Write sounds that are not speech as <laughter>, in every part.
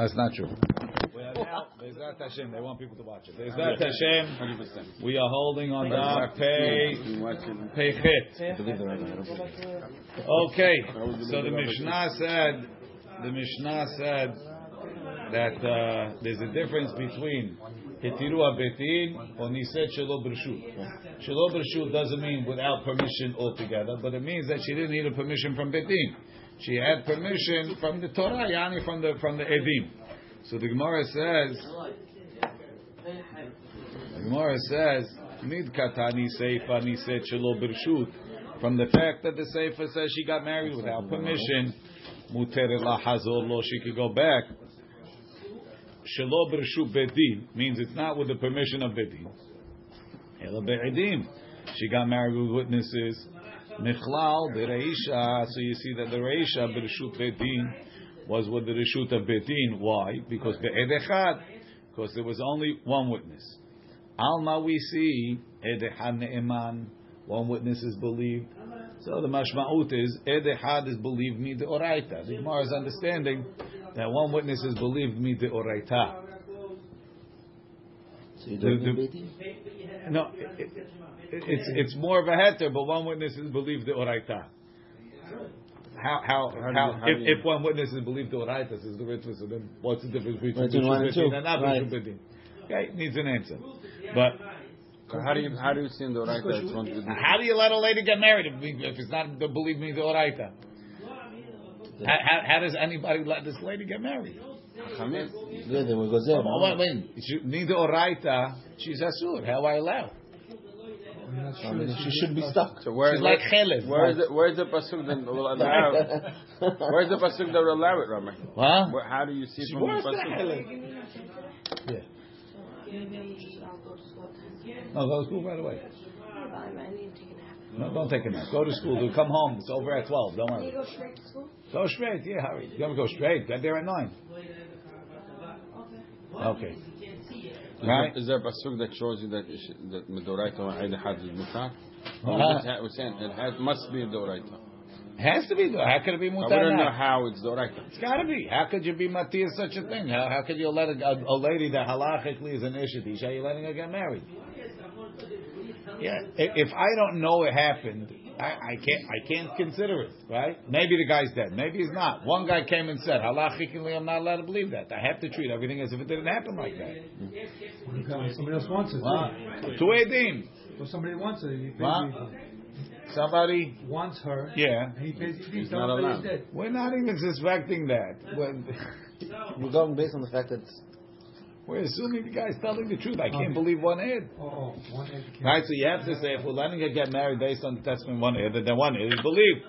That's not true. We are now, Bezrat Hashem, they want people to watch it. Bezrat Hashem, we are holding on the pay, pay chit. Okay, so the Mishnah said, the Mishnah said that uh, there's a difference between Hitiru Abetin or Niset Shelo Bershut. Shelo Bershut doesn't mean without permission altogether, but it means that she didn't need a permission from Betin. She had permission from the Torah, yani from the from the Edim. So the Gemara says, the Gemara says, Mid katani seifa niset shelo bershut. From the fact that the seifa says she got married without permission, muter la hazor lo, she could go back. Shelo bershut bedin means it's not with the permission of bedin. Ela. She got married with witnesses. Michlal the reisha. So you see that the reisha bershut bedin was with the reshut of bedin. Why? Because be'edechad. Because there was only one witness. Alma we see edechad ne'eman. One witness is believed. So the mashma'ut is edechad is believed me the oraita. The Gemara is understanding that one witness is believed me the oraita. So you don't The- the- No, it, it, it's it's more of a heter, but one witness is believed the oraita. How how How how, how if, you- if one witness is believed the oraita is the ritvus, so then what's the difference between Between one and Rishut two, Bedin and not right. Rishut Okay, needs an answer. But How do you how do you see in the right that it's one to do? how do you let a lady get married if, if it's not the believe me the oraita? How, how, how does anybody let this lady get married? Chamim. Yeah, then we go there. Oh, wait, wait. She- Neither oraita, she's asur. How I allow? I mean, she should be stuck. So where She's like chelev. Where is it? Where is the pasuk that will allow? <laughs> Where is the pasuk that will allow it, Rami? What? Where, how do you see She from the was the pasuk? Yeah. No, go to school right away. No, don't take a nap. Go to school. Dude. Come home. It's over at twelve. Don't worry. go straight to school? Go straight. Yeah, hurry. You gotta go straight. Get there at nine. Okay. Right. Is there a pasuk that shows you that it should- that Midoraita or Eid Had is mutar? Uh-huh. We're saying it has, must be Midoraita. Has to be. though. How could it be I mutar? wouldn't know how it's Doraita. It's got to be. How could you be matir such a thing? How, how could you let a, a, a lady that halachically is an ishit How you letting her get married? Yeah. If, if I don't know it happened, I, I can't. I can't consider it. Right? Maybe the guy's dead. Maybe he's not. One guy came and said halachically, I'm not allowed to believe that. I have to treat everything as if it didn't happen like that. Okay, Somebody else wants it. Wow. Two edim. Well, somebody wants it. He. Somebody. wants her. Yeah. And he pays. He He's not allowed. he's dead. We're not even suspecting that. <laughs> We're going based on the fact that we're assuming the guy's telling the truth. I can't believe one ed. Oh, oh, one egg Right, so you have to say if we're letting her get married based on the testimony one ear, then one ear is believed.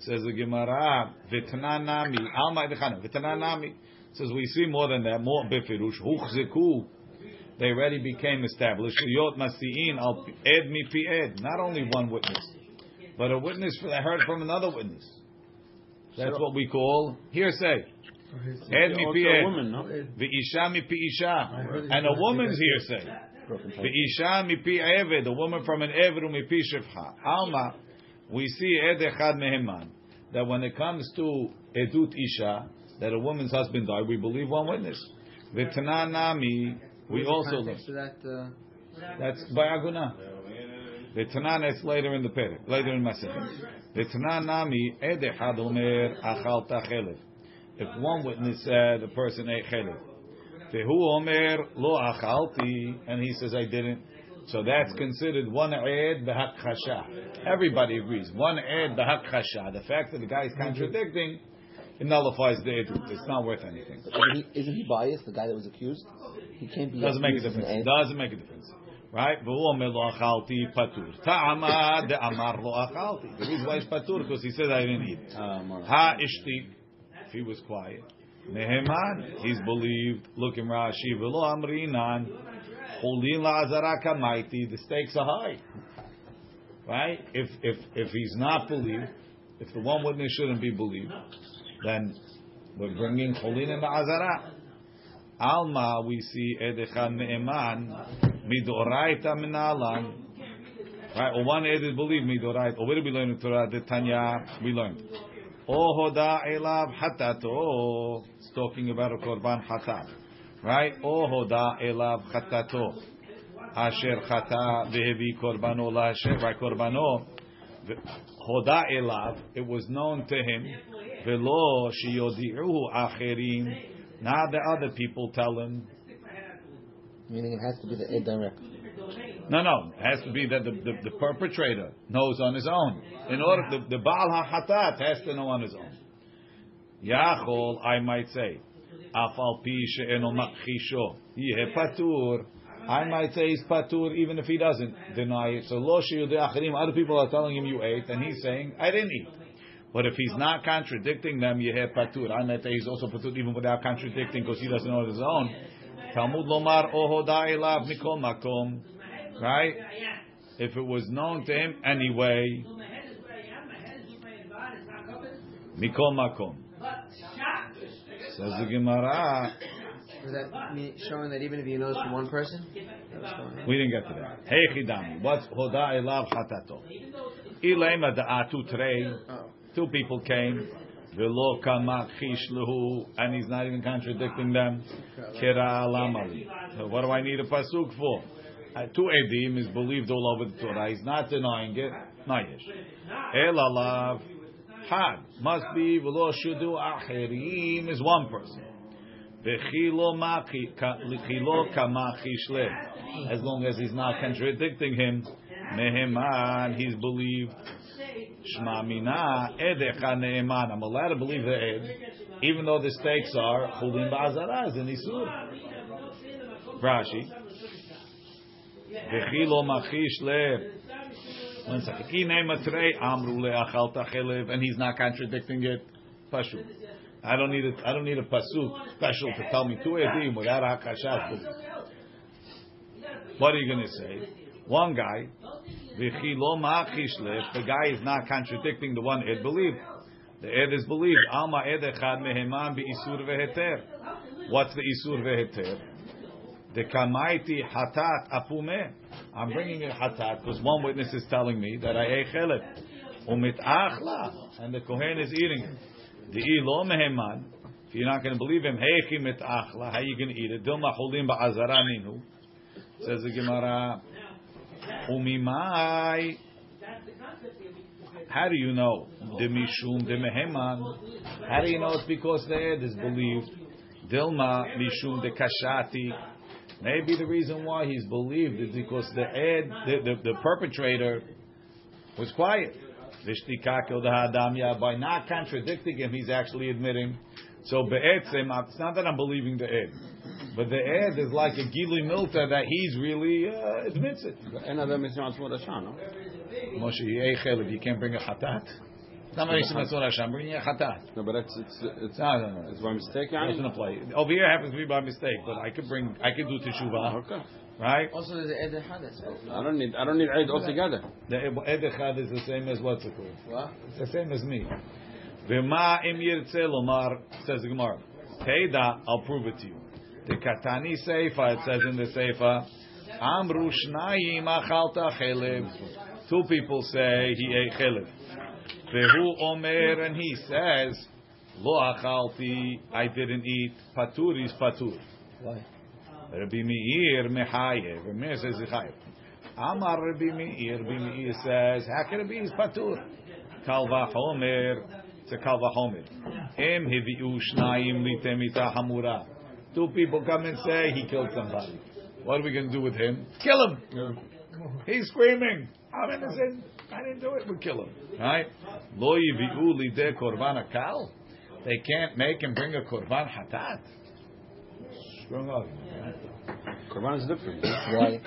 Says the Gemara, Vitnanami, Alma Dechana, Vitnanami. Says we see more than that, more befirush, Huchziku. They already became established. Yot Masiin al Ed mi pi Ed. Not only one witness, but a witness that heard from another witness. That's what we call hearsay. For his- Ed mi Also pi a Ed. woman, no? Ve'isha pi Isha. And a woman's hearsay. Ve'isha mipi eved, a woman from an eved mipi shevcha. Alma, we see ed echad meheman. That when it comes to edut isha, that a woman's husband died, we believe one witness. V'tana nami, we also look. that, uh, That's by aguna. V'tana, is later in the perek, later in Masechet. V'tana nami, ed echad omer achalta chelev. If one witness said a person ate chelev, Vehu omer lo achalti, and he says I didn't. So that's considered one ed b'hakchasha. Everybody agrees. One ed b'hakchasha. The fact that the guy is mm-hmm. contradicting, it nullifies the edut. It's not worth anything. isn't he, isn't he biased? The guy that was accused, he can't be. Doesn't make a accused as an difference. Doesn't make a difference. Right? Vehu omer lo achalti patur. Ta'ama de amar lo achalti. The reason why it's patur because he said I didn't eat. Ah, ha ishtik. He was quiet. Neheman, he's believed. Look in Rashi. Velo amrinan. Cholin la'azara kamaiti. The stakes are high. Right? If if if he's not believed, if the one witness shouldn't be believed, then we're bringing cholin and la'azara. Alma, we see edechan ne'eman midoraita minalan. Right? Or one ed is believed midoraita. Or where did we learn in Torah? The Tanya we learned. Ohoda elav hatato. It's talking about a korban hatat, right? Ohoda elav hatato. Asher chata vehevi korbano laHashem. Right, korbano. Hoda elav. It was known to him. Velo shiyodiru acherim. Now the other people tell him. Meaning it has to be the ed directly. No, no. It has to be that the, the, the perpetrator knows on his own. In order, the, the Baal HaHatat has to know on his own. Yachol, I might say, Afal pi she'eno makhisho, yeh patur. I might say he's patur even if he doesn't deny it. So lo acharim, other people are telling him you ate, and he's saying, I didn't eat. But if he's not contradicting them, yeh patur. I might say he's also patur even without contradicting because he doesn't know on his own. Talmud lomar ohoda elav mikol makom. Right? If it was known to him anyway, mikol makom. Says the Gemara. Does that mean showing that even if he knows from one person? That was going on? We didn't get to that. Hey chidami. What's hoda elav chatato? Ilema da'atu trei. Oh. Two people came. Velo kamak lehu, and he's not even contradicting them. Kira alamali. So what do I need a pasuk for? Uh, two edim is believed all over the Torah. He's not denying it. Nayish. El alav. Had must be velo shudu acherim is one person. V'chilo kamachi shle. As long as he's not contradicting him, meheman he's believed. Shma mina edecha ne'eman. I'm allowed to believe the ed, even though the stakes are chulim ba'azaraz and isur. Rashi. V'chilo machish le. One second. Ki ne'matrei amru le'achalta chelev, and he's not contradicting it. Pashu. I don't need a, I don't need a pasuk special to tell me two edim without hakashat. What are you going to say? One guy, v'chilo machish. The guy is not contradicting the one ed believed. The ed is believed. Alma ed echad meheman be'isur veheter. What's the isur veheter? The kamaiti hatat apume. I'm bringing a hatat because one witness is telling me that I ate chelev. Umit achla, and the kohen is eating it. The lo meheman. If you're not going to believe him, heichi mit achla. How are you going to eat it? Dilma cholim ba'azara ninu. Says the Gemara. Umimai. How do you know? The mishum the meheman. How do you know it's because the ed is believed? Dilma mishum de kashati. Maybe the reason why he's believed is because the Ed, the, the, the perpetrator was quiet. By not contradicting him, he's actually admitting. So it's not that I'm believing the ed, but the ed is like a gili milta that he's really uh, admits it. Another Moshe, you can't bring a hatat. Somebody said Matzor Hashem, bringing a chatat. No, but that's it's, it's no, no, no. It's by mistake. I mean. play. Over here happens to be by mistake, but I could bring, I could do teshuvah. Okay. Right. Also, there's Ed Echad. I don't need, I don't need Ed altogether. The Ed Echad is the same as what's it called? What? It's the same as me. V'ma im yirtze lomar says the Gemara. Teda, I'll prove it to you. The Katani Seifa, it says in the Seifa, Amru Shnayim Achalta Chelev. Two people say he ate chelev. Vehu omer, and he says, Lo achalti, I didn't eat. Patur is patur. Why? Rabbi Meir mechayev. Rabbi Meir says mechayev. Amar Rabbi Meir. Rabbi Meir says, how can it be? He's patur. Kalva homer. It's a kalva homer. Em hiviu shnayim litemita hamura. Two people come and say he killed somebody. What are we going to do with him? Kill him. He's screaming. I'm innocent. I didn't do it. We kill him. Right? Lo yiviu lideh korban akal. They can't make him bring a korban hatat. Strong argument. Korban is different. <coughs> Why?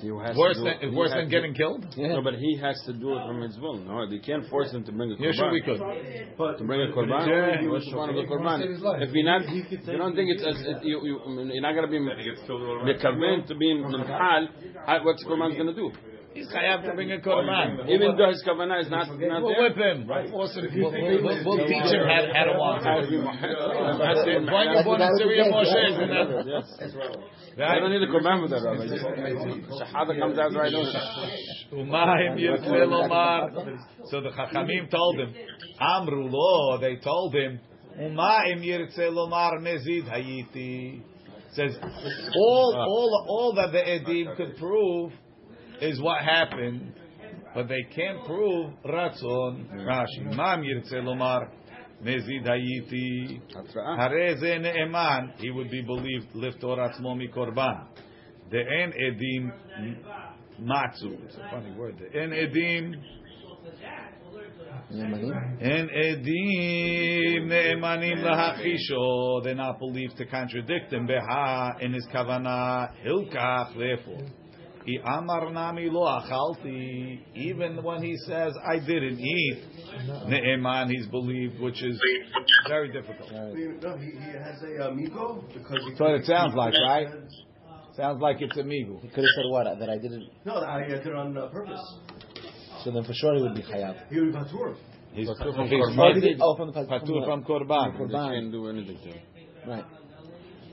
He has Worse to than he worse has than to- getting killed. No, but he has to do it from his will. No, they can't force him to bring a korban. Yeah, sure we could. To bring a korban, Yeah. he was one of the korban. save his life. If you're not, if you don't think it's, as it, you, you, you're not gonna be mekaven to be in mechal. What's korban's gonna do? He's chayav to bring a korban. Even though his kavanah is not, not We'll whip him. Force him. We'll, we'll, we'll, we'll teach him how, to- how to walk. That's the point of born in Syria, Moshe is in that. I don't need a korban for that, Rabbi. Shahada comes out right away. Umayim yirtzeh lomar. So the Chachamim told him, Amru lo, they told him, Umayim yirtzeh lomar mezid hayiti. Says all all all that the edim could prove is what happened, but they can't prove ratzon. Rashi, Mam yirtzeh lomar mezid hayiti. Hatra'ah. Hare ne'eman, he would be believed liftor atzmo mikorban. De'en edim matzu. It's a funny word. De'en edim, en edim ne'emanim lahachisho. They're not believed to contradict him. Beha in his kavana hilkach. Therefore, amar nami lo achalti. Even when he says I didn't eat, ne'eman he's believed, which is very difficult. No, he, he has a uh, migo because. That's what it sounds like, right? Sounds like it's a migu. He could have said what? That I didn't. No, I did it on uh, purpose. So then for sure he would be chayav. He would be patur. He's, Patur from he's korban. Oh, he did- oh, from the patur from korban, They can't do anything to him. Right.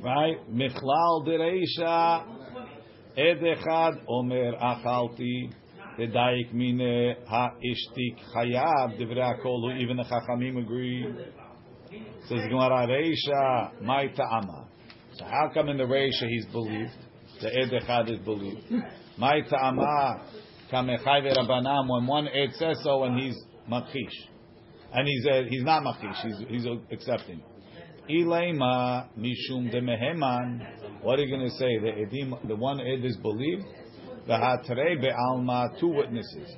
right? Michlal dereisha ed echad omer achalti dedaik mine ha'ishtik chayav divrei hakolu. Even the chachamim agree. Says Gemara reisha my ta'ama. So how come in the reisha he's believed? The ed echad is believed. My ta'ama kamechai v'rabanam when one ed says so and he's machish. And he's he's not machish, he's he's accepting. Ilema mishum de meheman. What are you going to say? The edim, the one ed is believed. The V'hatrei be'alma, two witnesses.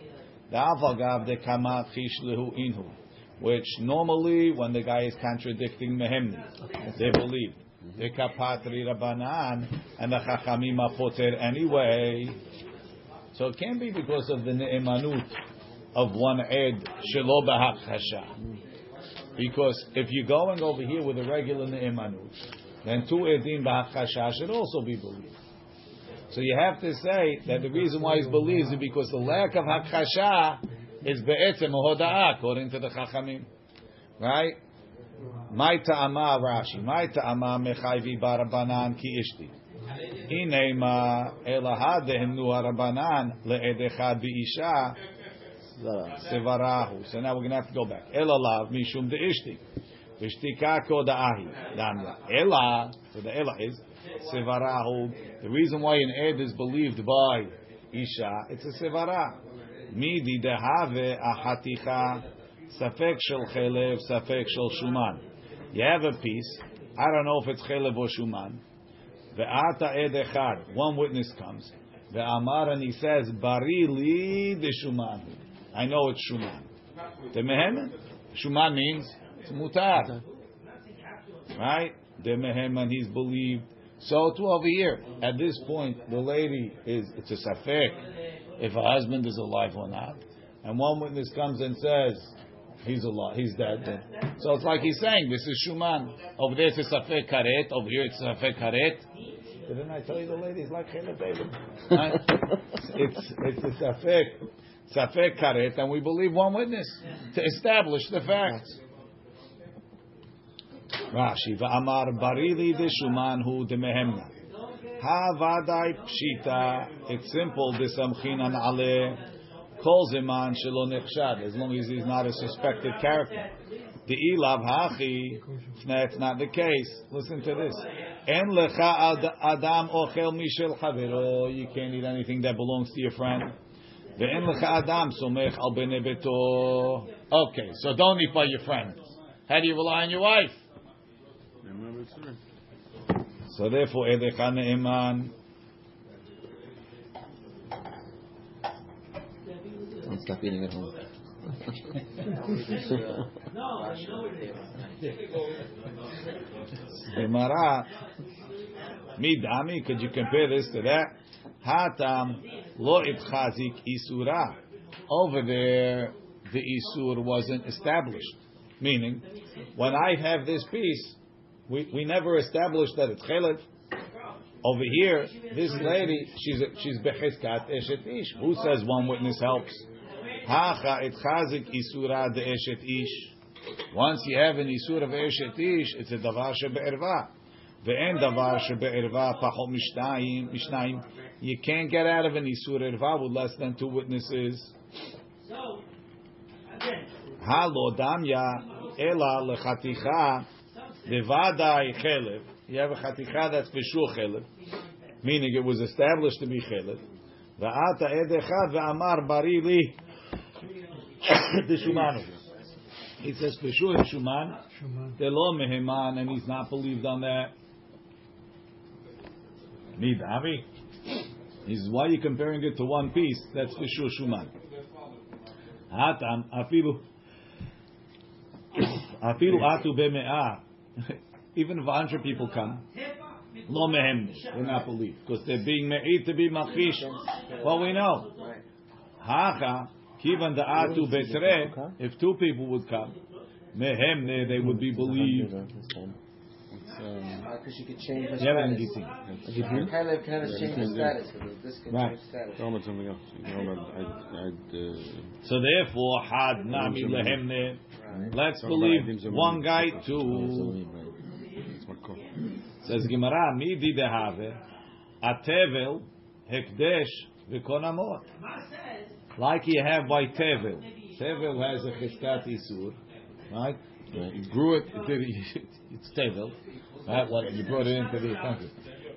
The avagav de kama chish lehu inhu, which normally when the guy is contradicting mehemni, they believe. Mm-hmm. The kapatri rabanan and the chachamim are poter anyway. So it can't be because of the ne'emanut of one ed shelo b'hakasha. Mm-hmm. Because if you're going over here with a regular ne'emanut, then two edim b'hakasha should also be believed. So you have to say that the reason why he's believes is because the lack of hakasha is be'etzem hoda'ah, according to the chachamim. Right? My ta'ama Rashi, my ta'ama mechayvi barabanan ki ishti. Inema elaha dehemnu harabanan le'edechad bi'isha sevarahu. So now we're going to have to go back. Elalav mishum de'ishti. So the ela is sevarahu. The reason why an ed is believed by isha, it's a sevara. Midi dehave ahaticha safek shel chelev, safek shel shuman. You have a piece. I don't know if it's chelev or shuman. Ve'ata ed echad. One witness comes. Ve'amar and he says, Bari li de shuman. I know it's shuman. The mehemen. Shuman means mutar. Right? The mehemen, he's believed. So to over here, at this point, the lady is, it's a safek if her husband is alive or not. And one witness comes and says, he's alive, he's dead. So it's like he's saying, this is Shuman. Over there it's a safek karet, over here it's a safek karet. Didn't I tell you the lady is like Caleb David? Right? <laughs> it's, it's a safek, safek karet, and we believe one witness to establish the facts. Rashi, va'amar barili de shuman hu de mehemna. Ha vadai pshita. It's simple. Disamchinan ale kol zeman shelo nechshad. As long as he's not a suspected character. The ilav hachi. That's not the case. Listen to this. En lecha adam ochel mishel chavero. You can't eat anything that belongs to your friend. Ve'en lecha adam somech al bnei beto. Okay, so don't eat by your friend. How do you rely on your wife? Remember, it's true. So therefore, Edecha Ne'eman. Don't stop eating at home. Gemara. Midami, could you compare this to that? Hatam lo itchazik isura. Over there, the isur wasn't established. Meaning, when I have this piece, we, we never established that it's chelev. Over here, this lady, she's she's becheskat eshet ish. Who says one witness helps? Hacha et chazik isura de eshet ish. Once you have an isur of eshet ish, it's a davar shebe'erva. Ve'en davar shebe'erva pachot mishnayim mishnayim. You can't get out of an isur erva with less than two witnesses. Halo damya ela lechaticha levadai chelev. You have a chaticha that's b'shul chelev, meaning it was established to be chelev. Va'ata edechad ve'amar bari li deshumanu. He says b'shul shuman Shuman. delo meheman, and he's not believed on that. Midami. He says, why are you comparing it to one piece? That's b'shul shuman. Hatam afilu afilu atu beme'ah. <laughs> Even if hundred people come, lo mehem, they're not believed because they're being me'id to be machish. Well, we know. Hacha kivan the atu betre. If two people would come, mehem they would be believed. Because she could change her Yeah, and status. Gitin. chelev can never change her status. This can Right. change status. Tell me something else. Hold on. I, I, uh, So therefore, had nami lehemne. Let's believe one guy too. it's my call. Says Gemara, midi dehave, atevel, hekdesh, v'konamot. Like you have by tevel. Tevel has a cheskat isur, right? You grew it, <laughs> it's tevel. Right? What, you brought it into the, you.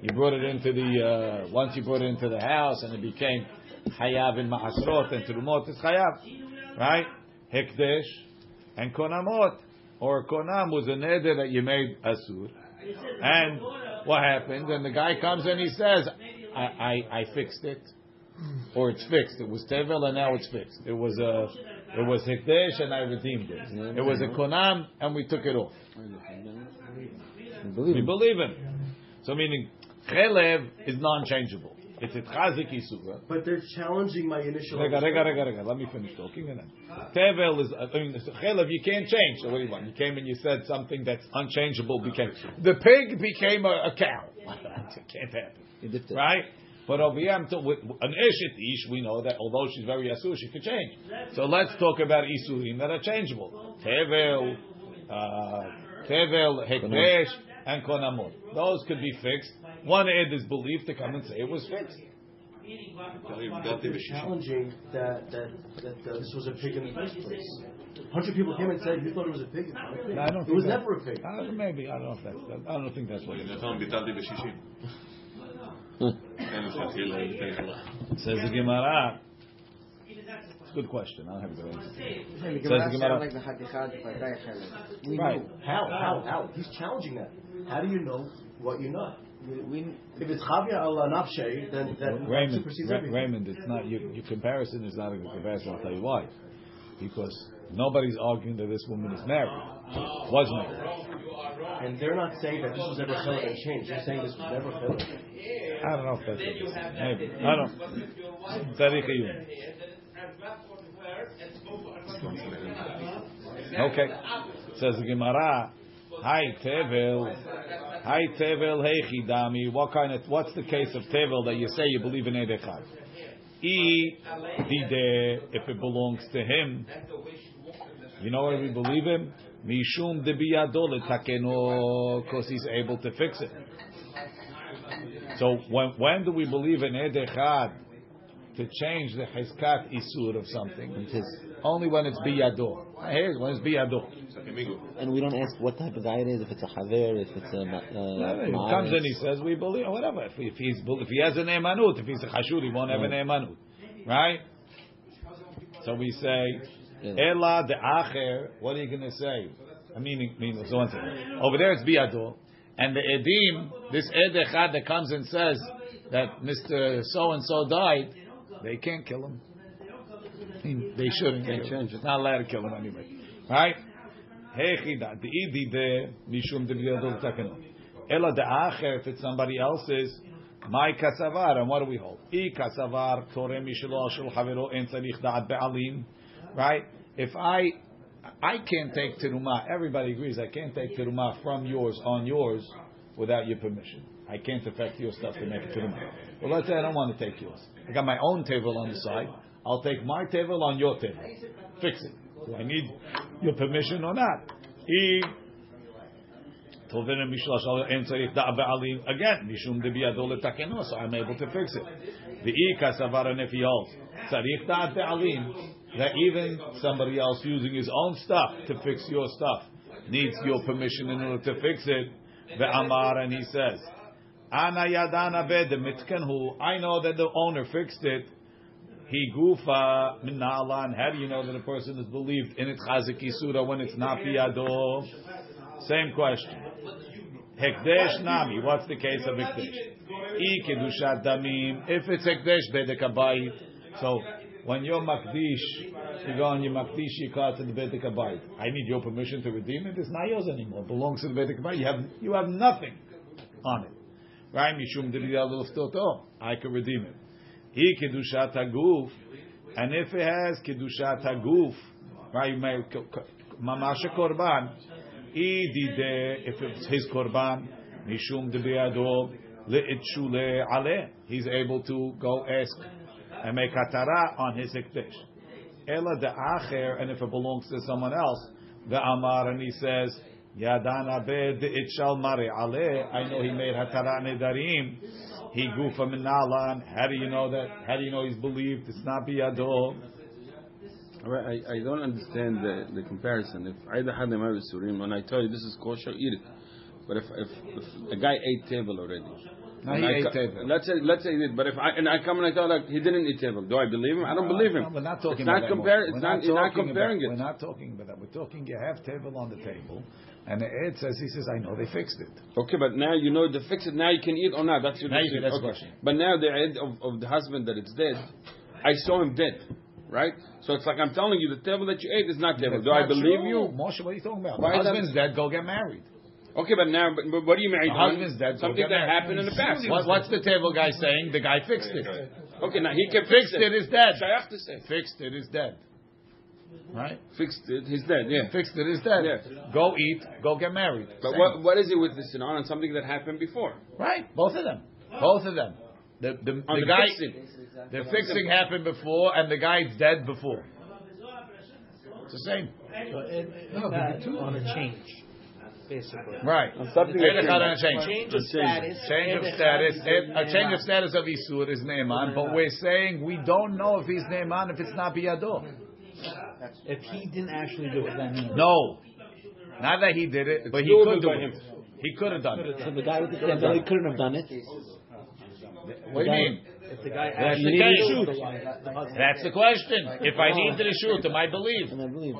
You brought it into the, uh, once you brought it into the house and it became chayav in ma'asrot and terumot, it's chayav. Right? Hekdesh and konamot. Or konam was a neder that you made asur. And what happened? And the guy comes and he says, I, I, I fixed it. Or it's fixed. It was tevel and now it's fixed. It was a, it was hekdesh and I redeemed it. It was a konam and we took it off. We believe him. So meaning, chelev is non-changeable. It's a chazik isura. But they're challenging my initial. Rega, rega, rega, rega. Let me finish talking and then. Tevel is, I mean, chelev you can't change. So what do you want? You came and you said something that's unchangeable became, the pig became a, a cow. <laughs> it can't happen. Right? But over here, I'm to, with an eshet ish, we know that although she's very asur, she could change. So let's talk about isurim that are changeable. Tevel, uh, tevel, hekdesh, and Kon Those could be fixed. One Ed is believed to come and say it was fixed. Challenging that, that, that, that this was a pig in the first place. Hundred people came and said you thought it was a pig. No, I don't. It was that, never a pig. I don't, maybe I don't know if that's. I don't think that's what it is. Hmm. Says the Gemara. It's a Good question. I don't have a good answer. Says the Gemara. Right. How? How? How? He's challenging that. How do you know what you know? We, we, If it's Chavia al Nafshe, then then that Raymond, supersedes Ra- everything. Raymond, it's not your, your comparison is not a good comparison. I'll tell you why. Because nobody's arguing that this woman is married, was married. And they're not saying that this was ever chilek and changed. They're saying this was never chilek. I don't know if that's what it is. Maybe I don't. Tzarich. Okay, says the Gemara. Hi tevel, hi tevel heichi dami. What kind of? What's the case of tevel that you say you believe in Edechad? E dide uh, if it belongs to him. You know why we believe him? Mishum de biyado letakeno, because he's able to fix it. So when when do we believe in Edechad to change the Hizkat Isur of something? Only when it's biyado. Here's when it's biyado. And we don't ask what type of guy it is, if it's a Haver, if it's a uh, He Ma'aretz. comes and he says, we believe, whatever. If, if he's if he has an emanut, if he's a chashud, he won't have an emanut, right? So we say. Ela de acher. What are you going to say? I mean, so one thing. Over there it's Biyado. and the edim, this ed echad that comes and says that Mister So and So died, they can't kill him. They shouldn't Can't change it. Not allowed to kill him anyway, right? Hechida, the idi de mishum de biado takenot. Ela de acher, if it's somebody else's, my kasavar, and what do we hold? I kasavar, tore mishlo shel havero en tzarich da'at be'alim, right? If I, I can't take teruma, everybody agrees I can't take teruma from yours on yours, without your permission. I can't affect your stuff to make it to the mouth. Well, let's say I don't want to take yours. I got my own tevel on the side. I'll take my tevel on your tevel. Fix it. Do I need your permission or not? He again mishum so I'm able to fix it. V'i kasavar and if he holds tzarich da that even somebody else using his own stuff to fix your stuff needs your permission in order to fix it. Ve'amar and he says, Ana yadana bed mitkenhu. I know that the owner fixed it. He gufa min na'alan. How do you know that a person is believed in it chazik isura when it's not biyado? Same question. Hekdesh nami. What's the case of hekdesh? I damim. If it's hekdesh bedek abayit. So when you're makdish, you go on your makdish yikar to the bedek abayit. I need your permission to redeem it. It's not yours anymore. It belongs to the bedek abayit. You have you have nothing on it. Right? Mishum. I can redeem it. He kedushat haguf, and if it has kedushat haguf, right? Mamash korban. If it's his korban, mishum debiado leitshule ale, he's able to go ask and make hatara on his hekdesh. Ela de acher, and if it belongs to someone else, the amar, and he says, Yadan abed it shall mare ale. I know he made hatara nedarim. He gufa minalan. How do you know that? How do you know he's believed? It's not biyado. I, I don't understand the, the comparison. If Aida had surim, when I tell you this is kosher, eat it. But if, if, if a guy ate table already, No, he I ate tevel. Let's say let's say he did. But if I and I come and I tell like he didn't eat tevel, do I believe him? I don't believe him. No, we're not talking it's not about that. compare. It's We're not. Not comparing about, it. We're not talking about that. We're talking. You have tevel on the tevel, and the Ed says he says I know they fixed it. Okay, but now you know they fixed it. Now you can eat or not. That's your Now you decision. that's Okay. question. But now the head of, of the husband that it's dead, I saw him dead, right? So it's like I'm telling you, the table that you ate is not tevel. Do I believe true. you? Moshe? What are you talking about? Why the husband's dead. Go get married. Okay, but now, but, but what do you marry? The husband's dead. Something that married. happened in the past. What, what's the tevel guy saying? The guy fixed it. Okay, now he can fix Fixed it it. is dead. Shayach to say. Fixed it is dead. Right? Fixed it. He's dead. Yeah. Fixed it is dead. Yeah. Go eat. Go get married. But Same. what what is it with this on something that happened before? Right? Both of them. Both of them. The the, On the the guy. fixing. The fixing happened before, and the guy's dead before. It's the same. No, but the two on a change, basically. Right. Something Hey, that the Chazan changed. change. Change of status. Change of status. A change of status of Isur is Ne'eman, but we're saying we don't know if he's Ne'eman if it's not Biyado. If he didn't actually do it, then No. Not that he did it, but he could do by it. He could have done it. So the guy with the tevel, he couldn't have done it. What do you mean? if the guy That's the case. the wife, the That's the question. If I need the shoot, am I believe? I believe.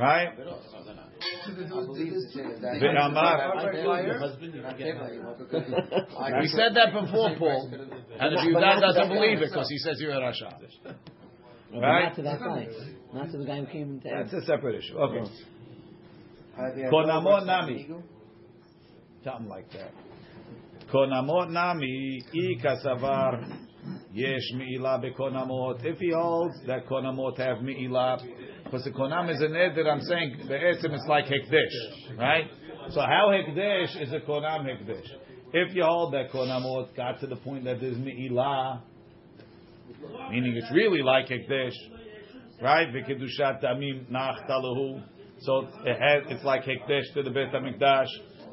Right? <laughs> We said that before, Paul. And if Yudan doesn't believe it because he says you're a Rasha. Right? Not to that guy. Not to the guy who came into That's a separate issue. Okay. Konamot nami. Something like that. Konamot nami i kasavar yesh mi'ilah bekonamot. If he holds that konamot have mi'ilah, because the konam is a neder, I'm saying the be'etzim it's like hekdesh, right? So how hekdesh is a konam hekdesh? If you hold that konamot got to the point that there's mi'ilah, meaning it's really like hekdesh, right? V'kedushat tamim nach talahu. So it has, it's like hekdesh to the Beit Hamikdash,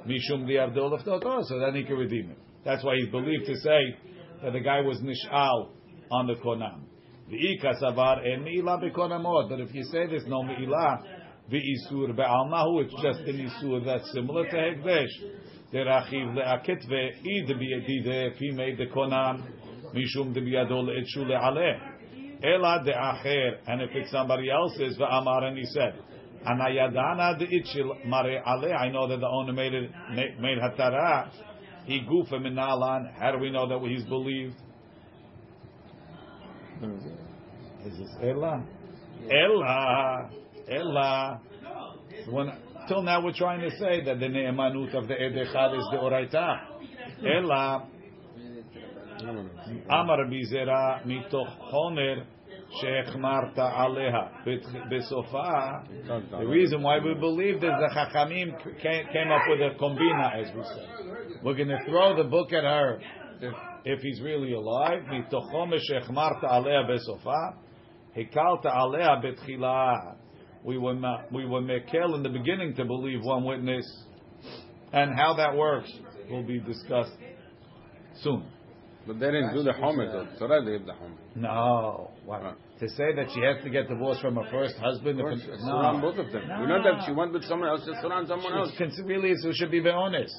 mishum diavdol of So then he can redeem it. That's why he's believed to say that the guy was nishal on the konam. V'ika savar en mi'ilah bekonamot. But if you say there's no mi'ilah, v'isur be'almahu, it's just an isur that's similar to hekdesh. Derachiv le'aketve, id biyadide, if he made the konam, mishum debiyadol le'etshu le'aleh. Ela de'acher, and if it's somebody else's, v'amar, and he said, Anayadana de'itchil mare ale. I know that the owner made it, made hatara. He gufa minalan. How do we know that he's believed? Is just Ella. Ella. Ella. When, till now we're trying to say that the ne'emanut of the Edechad is the Oraita. Ella. Amar bizera mitoch honer she'echmarta aleha. Besofa. The reason why we believe that the Chachamim came up with a kombina, as we said. We're going to throw the book at her if he's really alive, we were we were mekel in the beginning to believe one witness, and how that works will be discussed soon. But they didn't do the so Torah gave the homer. No, wow. to say that she has to get divorced from her first husband. Course, if, both of them. No. We know that she went with someone else. Just surround someone she else. Really, so should be honest.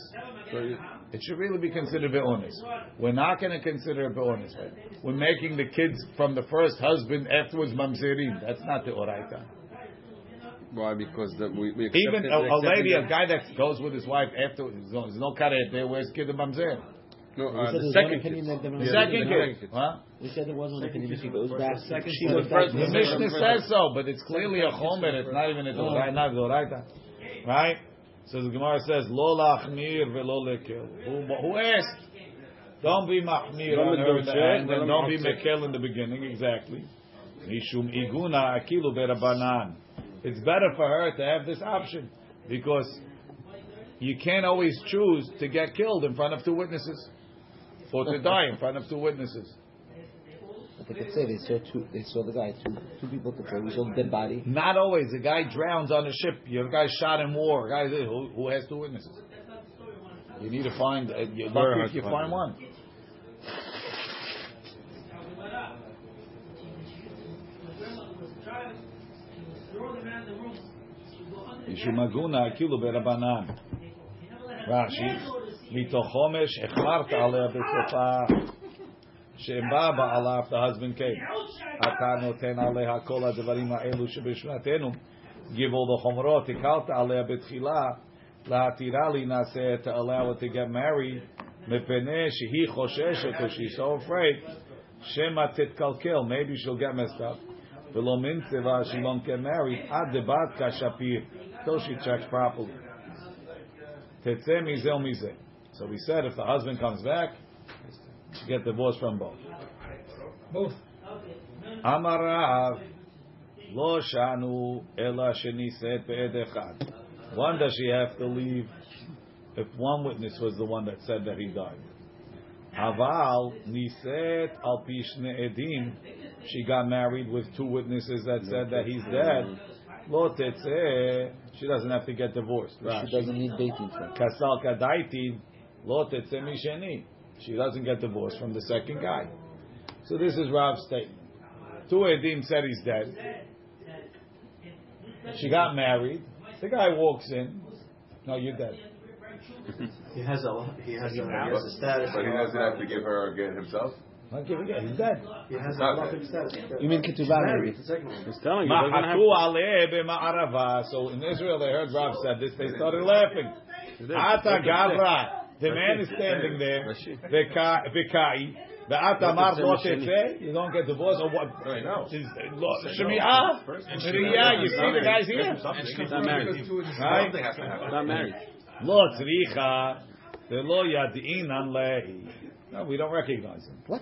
So it should really be considered be'onis. We're not going to consider it be'onis. Right? We're making the kids from the first husband afterwards mamzerim. That's not the oraita. Why? Because the, we, we Even accepted- a, a accepted lady, a guy that goes with his wife after, there's no, there's no karet there, where's kid mamzer? No, We uh, the there's one second opinion kid. the The Yeah, second the kid. second Huh? We said there was one opinion if she goes back. second she kid. goes The back. first The one. Mishnah says so, but it's clearly a chomer. It's not even a doraita. Not doraita, right? So the Gemara says, "Lo lachmir velo lekel." Who, who asked? Don't be mahmir Don't on her in the end, and don't be mekel in the beginning. Exactly. Mishum iguna akilu berabanan. It's better for her to have this option because you can't always choose to get killed in front of two witnesses or to die in front of two witnesses. But they could say they saw two. They saw the guy. Two, two people could say we saw the dead body. Not always. A guy drowns on a ship. You have a guy shot in war. A guy who, who has two witnesses. You need to find. Uh, Very lucky if you to find one. Yishumaguna akilu berabanan. Rashi. Mitochomesh echmart alea besofa. שבא בעלה, if the husband came. אתה נותן עליה כל הדברים האלו שבשנתנו. Give all the חומרות, הקלת עליה בתחילה, להתירה להינשא, to allow her to get married, מפני שהיא חוששת, or she's so afraid, שמא תתקלקל, maybe she'll get messed up. ולא מנצבה, she won't get married, עד דבת כשפיר, till she checks properly. תצא מזה ומזה. So we said if the husband comes back, she get divorced from both. Both. Amarav lo shanu ela sheniset be'ed echad. One does she have to leave if one witness was the one that said that he died? Aval niset al pishne edim. She got married with two witnesses that said that he's dead. Lo tetzeh. She doesn't have to get divorced. She doesn't need dating for. it. Kasal kadaitin. Lo tetzeh misheni. She doesn't get divorced from the second guy. So this is Rav's statement. Two Edim said he's dead. She got married. The guy walks in. No, you're dead. He has a he has a, he has a status. But he doesn't have to give her again himself. Not giving it. He's dead. He has a Okay. halachic status. You mean ketubah Married, the second one. He's telling you. have- Mahaku aleh b'ma'arava. So in Israel, they heard Rav said this. They started laughing. Ata gavra. The man is standing there. V'ka- V'kai. Ve'ata mar lo tetzeh. You don't get divorced. Or what? Right now. Shemi'ah. Riyah. You see the guys here. He's not married. Right? Something has to happen. Not married. Lo tzricha. Ve'lo yad'inan lehi. No, we don't recognize him. What?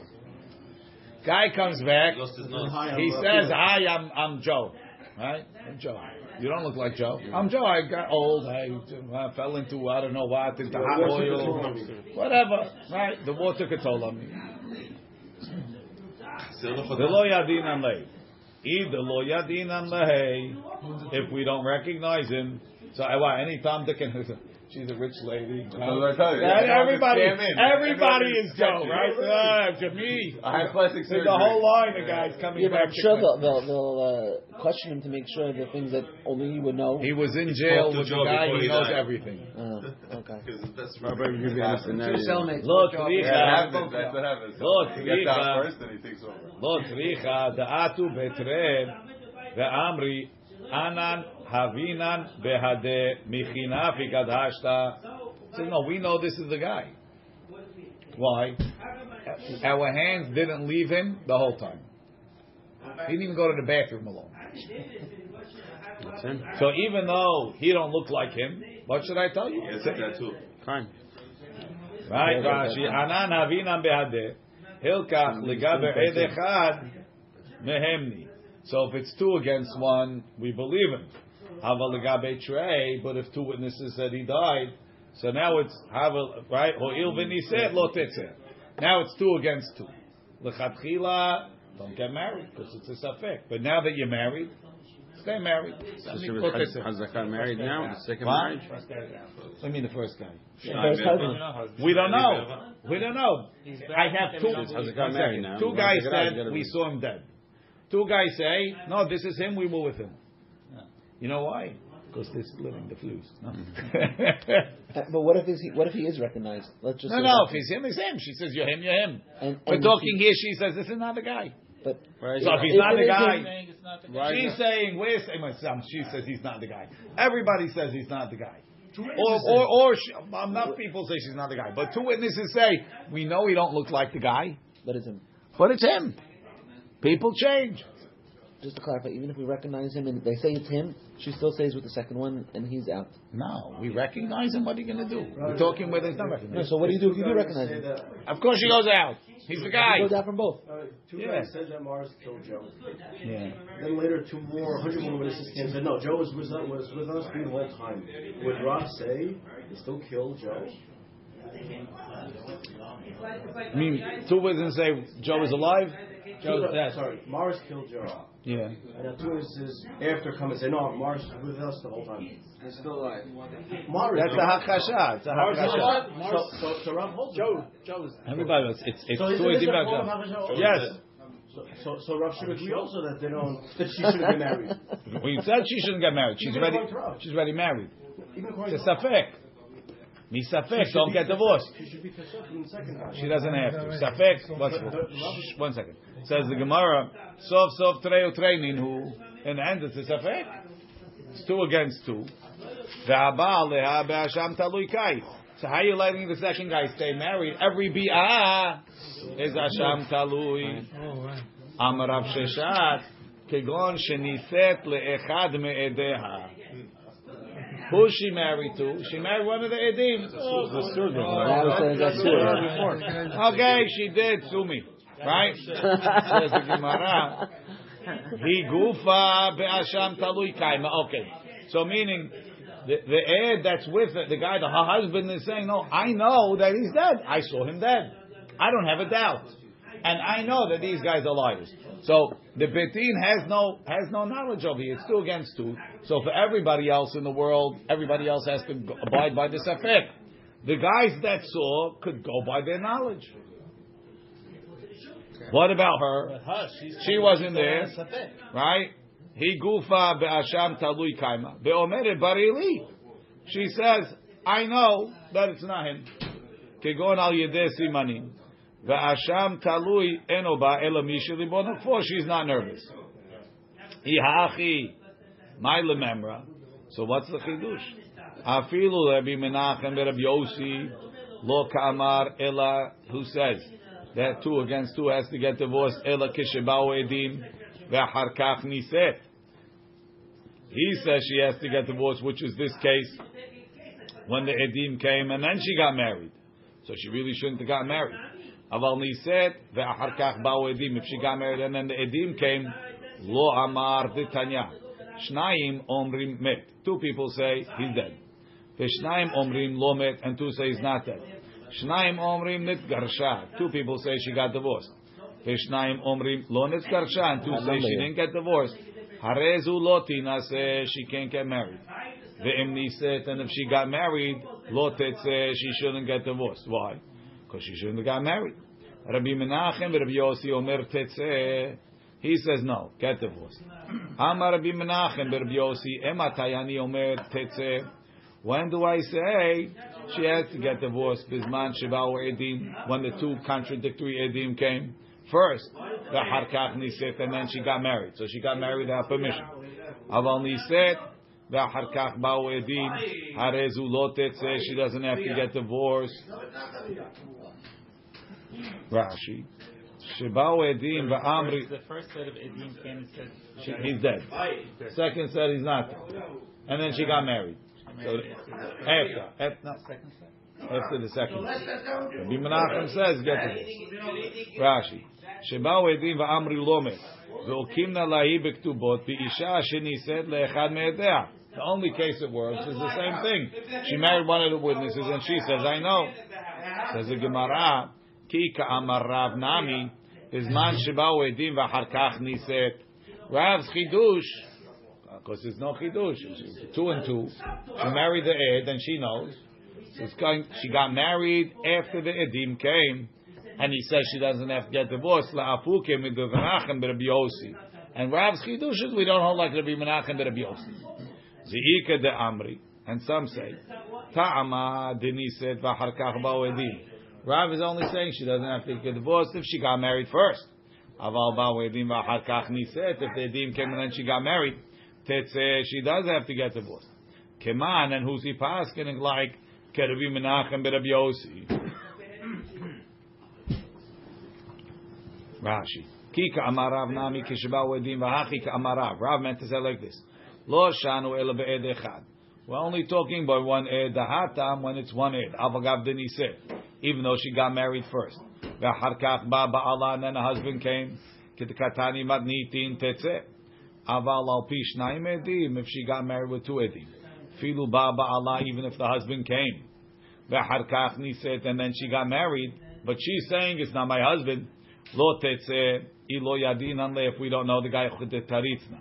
Guy comes back. Lost his nose. He says, "Hi, I'm I'm Joe." Right? I'm Joe. You don't look like Joe. I'm Joe. I got old. I, I fell into I don't know what into hot oil, whatever. Right? The war took a toll on me. The lo lei. Either lo yadinan lei. If we don't recognize him, so I want any Tom Dick and She's a rich lady. That's what I tell you. everybody, everybody is dope, right? Ah, Jamie. I have plastic surgery. There's a whole line of guys coming yeah, back. I'm sure they'll, they'll, they'll uh, question him to make sure the things that only he would know. He was in jail with the guy who knows everything. Oh, okay. That's right. Look, Licha. That's what happens. Look, Licha. first and he takes over. Look, Licha. The Atu Betre, the Amri, Anan Havinan behade michina fikad hashta. Says no, we know this is the guy. Why? Uh, our hands didn't leave him the whole time. He didn't even go to the bathroom alone. so even though he don't look like him, what should I tell you? Yes, that too. Fine. Right, Rashi. Hanan havinam behadeh. Hilkach ligabe edechad mehemni. So if it's two against one, we believe him. Hava legabe trei, but if two witnesses said he died, so now it's hava right? Ho'il v'niseh lo tetzeh. Now it's two against two. Lechatchila, don't get married because it's a safek. But now that you're married, stay married. So she was Haz- Hazakah married now, the second What? marriage? I mean the first guy. First husband. We don't know. We don't know. I have two. How's it one got married second. now? Two guys they get out, you said we saw him dead. Two guys say no, this is him. We were with him. You know why? Because they're splitting the flues. No, <laughs> Uh, But what if he what if he is recognized? Let's just no, no. If he's him, it's him. She says you're him, you're him. And, We're and talking here. She says this is not the guy. But Right. So if he's If not it the guy, him- Right. she's saying we're saying well, some- She says he's not the guy. Everybody says he's not the guy. Two Or, or, or she, enough people say she's not the guy. But two witnesses say, we know he don't look like the guy, but it's him. but it's him. People change. Just to clarify, even if we recognize him and they say it's him, she still stays with the second one and he's out. No, we recognize him. What are you going to do? We're talking whether he's not No, so what do you do if you do recognize him? Of course, she goes out. He's the guy. He goes out from both. uh, Two Yeah. guys said that Mars killed Joe. Yeah. Then later, two more, 101 witnesses came and said, no, Joe was with, us- was with us the whole time. Would Rob say he still killed Joe? I mean, two witnesses say Joe is alive. Joe's dead. Sorry, Mars killed Joe. Yeah. And now two after come and say, no, Mars was with us the whole time. He's still alive. Mars. That's a hakasha. It's a hakasha. alive. So, so, so Rob holds Joe, Joe's. Everybody, it's it's, it's So is two this is a about form Joe. of hakasha? Yes. So, so, so Rob should agree also that they don't, <laughs> that she shouldn't get married. We said she shouldn't get married. She's Even already according to Rav. she's already married. Even It's a safek. Mi safek. Don't get divorced. She should be pissed in the second time. She doesn't have to. Safek. What's Shh, one second? Says the Gemara, Sof Sof Treo Training who in end is a safek. It's two against two. So how are you letting the second guy stay married? Every bi'ah is Hasham Talui. Amarav Sheshet, Kegon Sheniset Le'echad Me'edeha. Who she married to? She married one of the Edim. Oh, okay, she did, sue me. Right? Says the Gemara. He gufa be'asham talui kaima. Okay. So meaning, the, the ed that's with it, the guy, the her husband is saying, no, I know that he's dead. I saw him dead. I don't have a doubt. And I know that these guys are liars. So the Beit Din has no has no knowledge of it. It's two against two. So for everybody else in the world, everybody else has to abide by this effect. The guys that saw could go by their knowledge. What about her? She wasn't there, right? He gufa be'asham talui kaima. Be'omeret barili. She says, I know that it's not him. Kegon al yedeh simanim. Ve'asham talui eno ba ela misha libono. For she's not nervous. Ihachi. My lememra. So what's the chidush? Afilu Rabbi Menachem Rabbi Yossi lo kamar ela. Who says that two against two has to get divorced? Ela kishebao edim ve'achar kach niset. He says she has to get divorced, which is this case when the edim came and then she got married. So she really shouldn't have got married. Aval niset ve'achar kach bao edim. If she got married and then the edim came, lo amar ditanya. Shnayim omrim met. Two people say he's dead. Veshnayim omrim lo met, and two say he's not dead. Shnayim omrim nitgarsha. Two people say she got divorced. Veshnayim omrim lo nitgarsha, and two say she didn't get divorced. Harezu lo tinase, she can't get married. Ve'im niset, and if she got married, lo tetze, she shouldn't get divorced. Why? Because she shouldn't have got married. Rabbi Menachem, Rabbi Yossi, Omer tetze. He says no, get divorced. Amar Rabbi Menachem, Rabbi Yossi, Ema Tayani Omer tetze. When do I say she has to get divorced? Bisman Shibao Edim, when the two contradictory Edim came. First, the Harkach Niset, and then she got married. So she got married without permission. Aval Niset, the Harkach Bao Edim, Harezu Lotet says she doesn't have to get divorced. Rashi. Shibao Edim, Va'amri. The first set of Edim came and said he's dead. Second said he's not dead. And then she got married. So after, after, no, second set. after the second. Rabbi Menachem says get to this. Rashi. שבאו עדים ואמרי לא מת, והוקימנה להיא בכתובות, באישה שנישאת לאחד מעדיה. The only case it works is the same thing. She married one of the witnesses and she says, I know. Says the Gemara, כי כאמר רב נמי, בזמן שבאו עדים ואחר כך נישאת. Rav's chidush, because there's no chidush, two and two. She married the ed and she knows. Going, she got married after the edim came, and he says she doesn't have to get divorced. La'afuke midu Menachem b'Rabbi Yossi. And Rav's chidush is we don't hold like Rabbi Menachem b'Rabbi Yossi. Zi'ika de Amri, and some say, Ta'ama deniset v'achar kach ba'u edim. Rav is only saying she doesn't have to get divorced if she got married first. Aval ba'u edim v'achar kach niset. If the edim came and then she got married, tetzeh, she does have to get divorced. Keman, and who's he pasking like Kerevi Menachem b'Rabbi Yossi. <coughs> Rashi. Kika amarav nami kishba'u edim v'hachi amarav. Rav meant to say like this. Lo shanu ela be'ed echad. We're only talking about one ed dahatam when it's one ed. Avagav said, even though she got married first. V'achar kach ba ba'ala and then the husband came. Kitkatani matnitin tetzeh. Aval al edim, if she got married with two edim. Filu baba Allah, even if the husband came. Ve'harkach niset, and then she got married, but she's saying, it's not my husband. Lo tetze, ilo yadin anle, if we don't know the guy, chudet taritzna.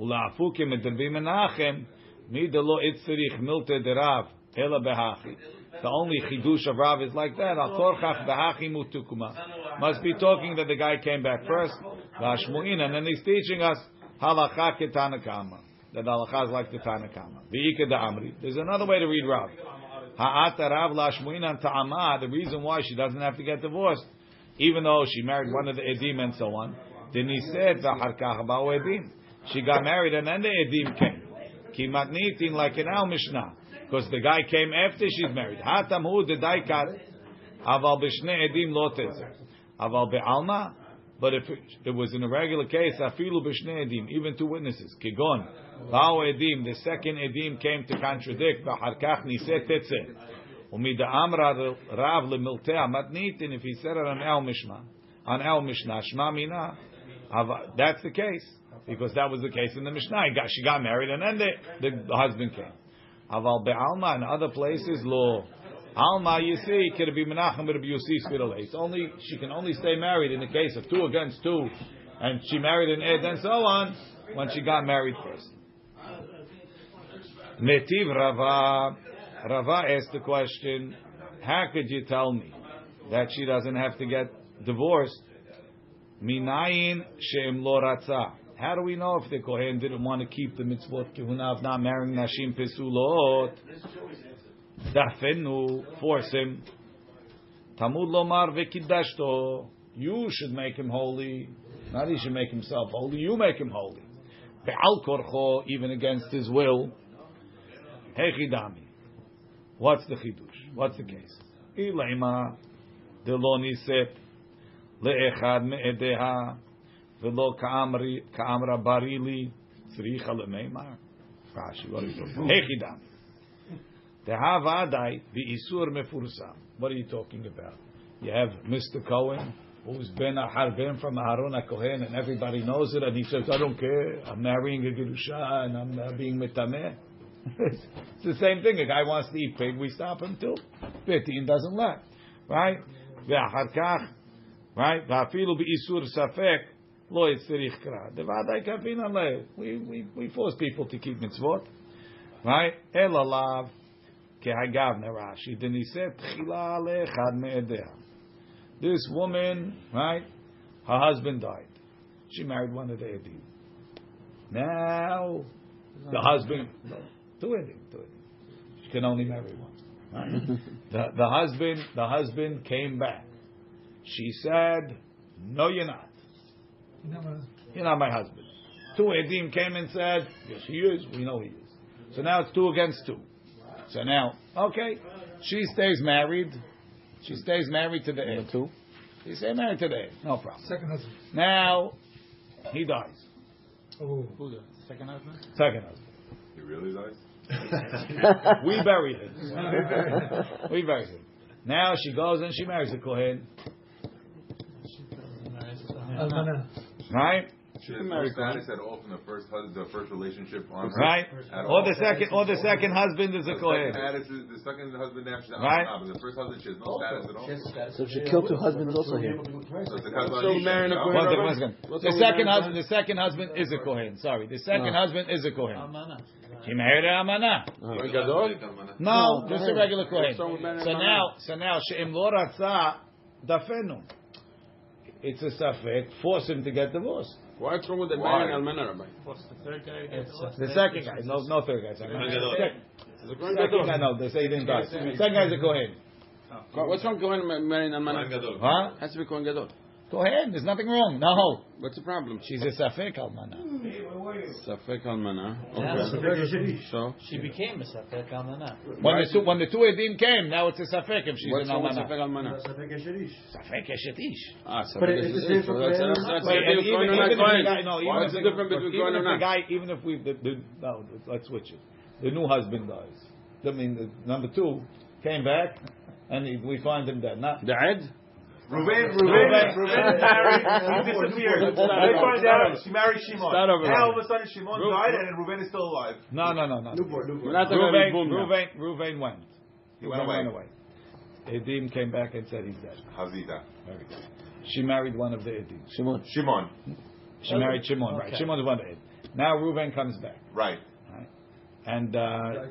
Ula'afukim edrvim enachem, midelo itzirich milte derav, ela behachi. The only chidush of Rav is like that. Al-torchach behachi mutukuma. Must be talking that the guy came back first, and then he's teaching us halacha ketanakama. That halacha is like the Tanna Kamma. V'ika da amri. There's another way to read Rav. Ha'ata Rav lashmuin ta'ama. The reason why she doesn't have to get divorced, even though she married one of the edim and so on. Then he said v'achar kach ba'u edim. She got married and then the edim came. Ki matnitin like in our Mishnah. Because the guy came after she's married. Hatam hu the daikat. Aval b'shne edim lo tezer. Aval be'alma. But if it was in a regular case, afilu b'shne edim, even two witnesses. Kigon. Bao edim, the second edim came to contradict. B'har kach niset tetzeh. Umida amra rav lemiltea matnitin, if he said it on El Mishnah, on El Mishnah, shma mina, that's the case. Because that was the case in the Mishnah. Got, she got married and then the, the husband came. Aval be'alma in other places, lo. Alma, see, could be menachem but Yossi It's only she can only stay married in the case of two against two, and she married an ed and so on when she got married first. Metiv Rava, Rava asked the question: How could you tell me that she doesn't have to get divorced? Minayin she'em lo. How do we know if the Kohen didn't want to keep the mitzvot kehuna of not marrying Nashim Pesulot? Dafenu, force him. Talmud lomar vekidashto. You should make him holy. Not he should make himself holy. You make him holy. Be'al korcho, even against his will. Hechidami. What's the chidush? What's the case? Ilema delo niset le'echad me'edeha velo ka'amra barili tzricha le'meimar. Rashi, what are you talking about? Hechidami. דם. דהוודאי באיסור מפורסם. What are you talking about? You have Mr. Cohen, who's been a harbin from Aharon HaKohen, and everybody knows it, and he says, I don't care, I'm marrying a Gerusha, and I'm uh, being metameh. <laughs> it's the same thing. A guy wants to eat pig, we stop him too. 15 doesn't let. Right? ואחר כך, right? ואפילו באיסור ספק, Lo yitzirich kra. Devadai kafin aleh. We we we force people to keep mitzvot, right? El alav kehagav nerashi. Then he said tchila alechad me'edeh. This woman, right? Her husband died. She married one of the edim. Now the husband, two edim, two edim. She can only marry one. Right? <laughs> the the husband the husband came back. She said, "No, you're not." You're not my husband. Two Edim came and said, Yes, he is. We know he is. So now it's two against two. So now, okay, she stays married. She stays married to the Ed. Two. She stays married to the Ed. No problem. Second husband. Now, he dies. Oh. Who the second husband? Second husband. He really dies? <laughs> we buried him. we buried him. Now she goes and she marries a Kohen. Almana. Right? Should the status at all from the first husband, the first relationship on her? Right? Or the second, or the second husband is a The kohen. second status is- The second husband actually, Right. but the first husband she has no status at all. So if she killed two husbands, also here. So So marrying a? Kohen One second, Rabbi? one second. What's The second husband, the second husband is a kohen. Sorry, the second husband is a kohen. Almana. She married a almana. No, No, just a regular kohen. What's wrong with marrying So now, so now, she'im lo ratza dafenu. It's a safek. Force him to get divorced. What's wrong with the Why? marrying Almana, Rabbi? What's the third guy? It's The second guy, no, no third guy. Second, second, second guy, no, they say he didn't die. Second guy's a kohen. What's wrong with Kohen marrying Almana? Huh? Has to be Kohen Gadol. Kohen, there's nothing wrong. No, What's the problem? she's a safek almana. Safek Almana. Yeah. Okay. So, She became a Safek Almana. When the two, when the two edim came, now it's a safek if she's what's an wrong with almana. Safek Almana? Safek eshetish. Ah, But Safek it- is it's this. different That's for that's- that's Wait, the even, even if the guy, no, even What's if the difference between even Kohen if the not? guy, even if we, the, the, no, let's switch it. The new husband dies. I mean, the, number two came back, and he, we find him dead. Not The Ed? Ruben, Ruben. Ruben, Ruben married, he disappeared. They over. find out she married Shimon. Start over. Now all of a sudden Shimon Ruben. died and then Ruben is still alive. no, no, no, no. Newborn, We're newborn. not talking about Ruvain, boom. Ruvain, Ruvain went. He went away. Edim came back and said he's dead. Hazita. Very good. She married one of the Edim. Shimon. Shimon. She married Shimon, right? Okay. Shimon is one of the Edim. Now Ruvain comes back, Right. and uh,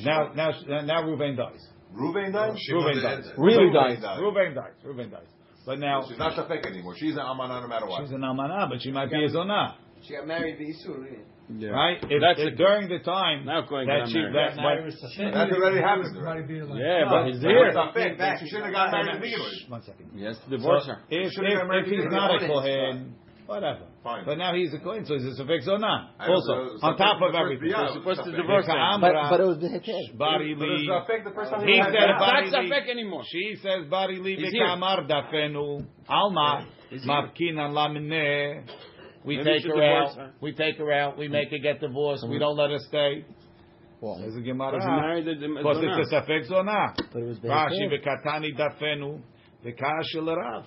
now now now Ruvain dies. Ruvain died? Ruvain dies. Really Ruvain dies. Ruvain dies. Ruvain dies. But now She's not Safek anymore. She's an Almana no matter what. she's an almana, but she might be a zonah, She got married to Isur. Yeah. right? If, That's if the- during the time Now Kohen that got she married. that, Married but, with Safek. That's already happened. Might already. be like- Yeah, but he's But here. Safek. Then She shouldn't have got married to begin one second. Yes, has to So divorce her. if, if, Should've got married if he's not a the kohen, whatever. Fine. But now he's a kohen, so he's a safek zonah. I don't Also, on top of everything. biyah. You're supposed to divorce him. But, but it was the heter. Bari But it's li. Safek the first time He said that. Bari It's not li. Safek anymore. She says Bari li He's here. v'kamar dafenu. Alma. Mafkinan lamineh. We take her out. We take her out. We make her get divorced. We don't let her stay. Well, Says the Because he Gemara. married the- the Because it's a safek zonah. but it was the Rashi v'katani dafenu v'kash el Rav.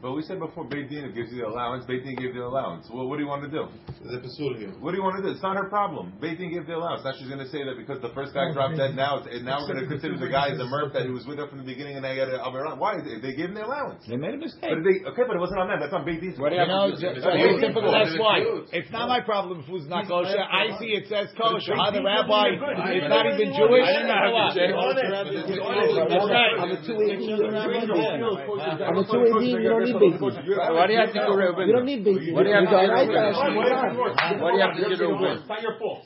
But we said before, Beit Din gives you the allowance. Beit Din gave the allowance. Well, what do you want to do? The here. What do you want to do? It's not her problem. Beit Din gave the allowance. Now she's going to say that because the first guy dropped dead, now it's, and now we're going to consider the guy as a merc that he was with her from the beginning, and they got to Why? They they gave him the allowance. They made a mistake. But they, okay, but it wasn't on them. That's on Beit Din's What do You you know, have to just, do? very simple. That's why it's not my problem if food's not kosher. I see it says kosher. How the rabbi It's not even Jewish. I didn't know how to say it. That's right. On the two eighteen, you don't need Beit On the two eighteen, you don't need Beit Why do you have to do Reuben? You don't need Beit What do you have to do Right, Reuben? Shimon. What do you have to do Reuben? It's not your fault.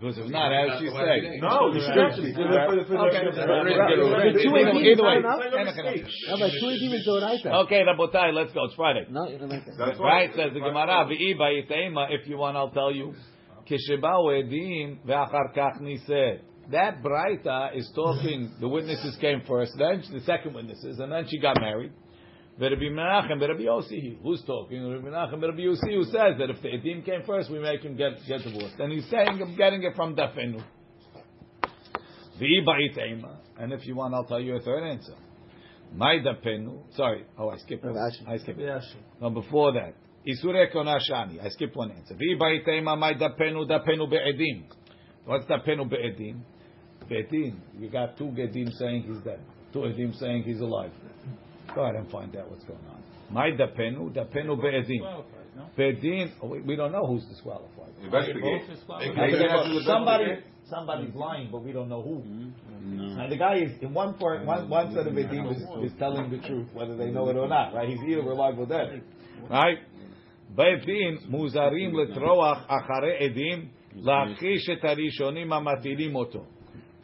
Because if not, how she say? No, you should actually. For the, for the, for the, Okay. The two Either eighteen is way, not enough. No, but two eighteen is Doraita. Okay, Rabotai, let's go. It's Friday. No, you don't like that. That's Right, says the Gemara, "V'i ba'itema." If you want, I'll tell you. כשבאו עדים ואחר כך נישא. That Braita is talking, the witnesses came first, then the second witnesses, and then she got married. Rabbi Menachem, Rabbi Yossi, who's talking? Rabbi Menachem, Rabbi Yossi, who says that if the Edim came first, we make him get, get divorced. And he's saying, I'm getting it from Dafenu. V'i ba'itema. And if you want, I'll tell you a third answer. My Dafenu. Sorry, oh, I skipped Rav one. I skipped it. No, before that. Isure konashani. I skipped one answer. Vi ba'itema my dapenu dapenu be'edim. What's dapenu be'edim? Be'edim. You got two gedim saying he's dead. Two edim saying he's alive. Go ahead and find out what's going on. My dapenu dapenu be'edim. Qualified, no? Be'edim. oh, we, we don't know who's disqualified. Investigate. Both disqualified. They can answer the Somebody, question. somebody's lying, but we don't know who. No. And the guy is in one part, one, one set of edim is, is telling the truth, whether they know it or not. Right? He's either alive or dead. Right? בית דין מוזרים לטרוח אחרי עדים להכחיש את הראשונים המטילים אותו.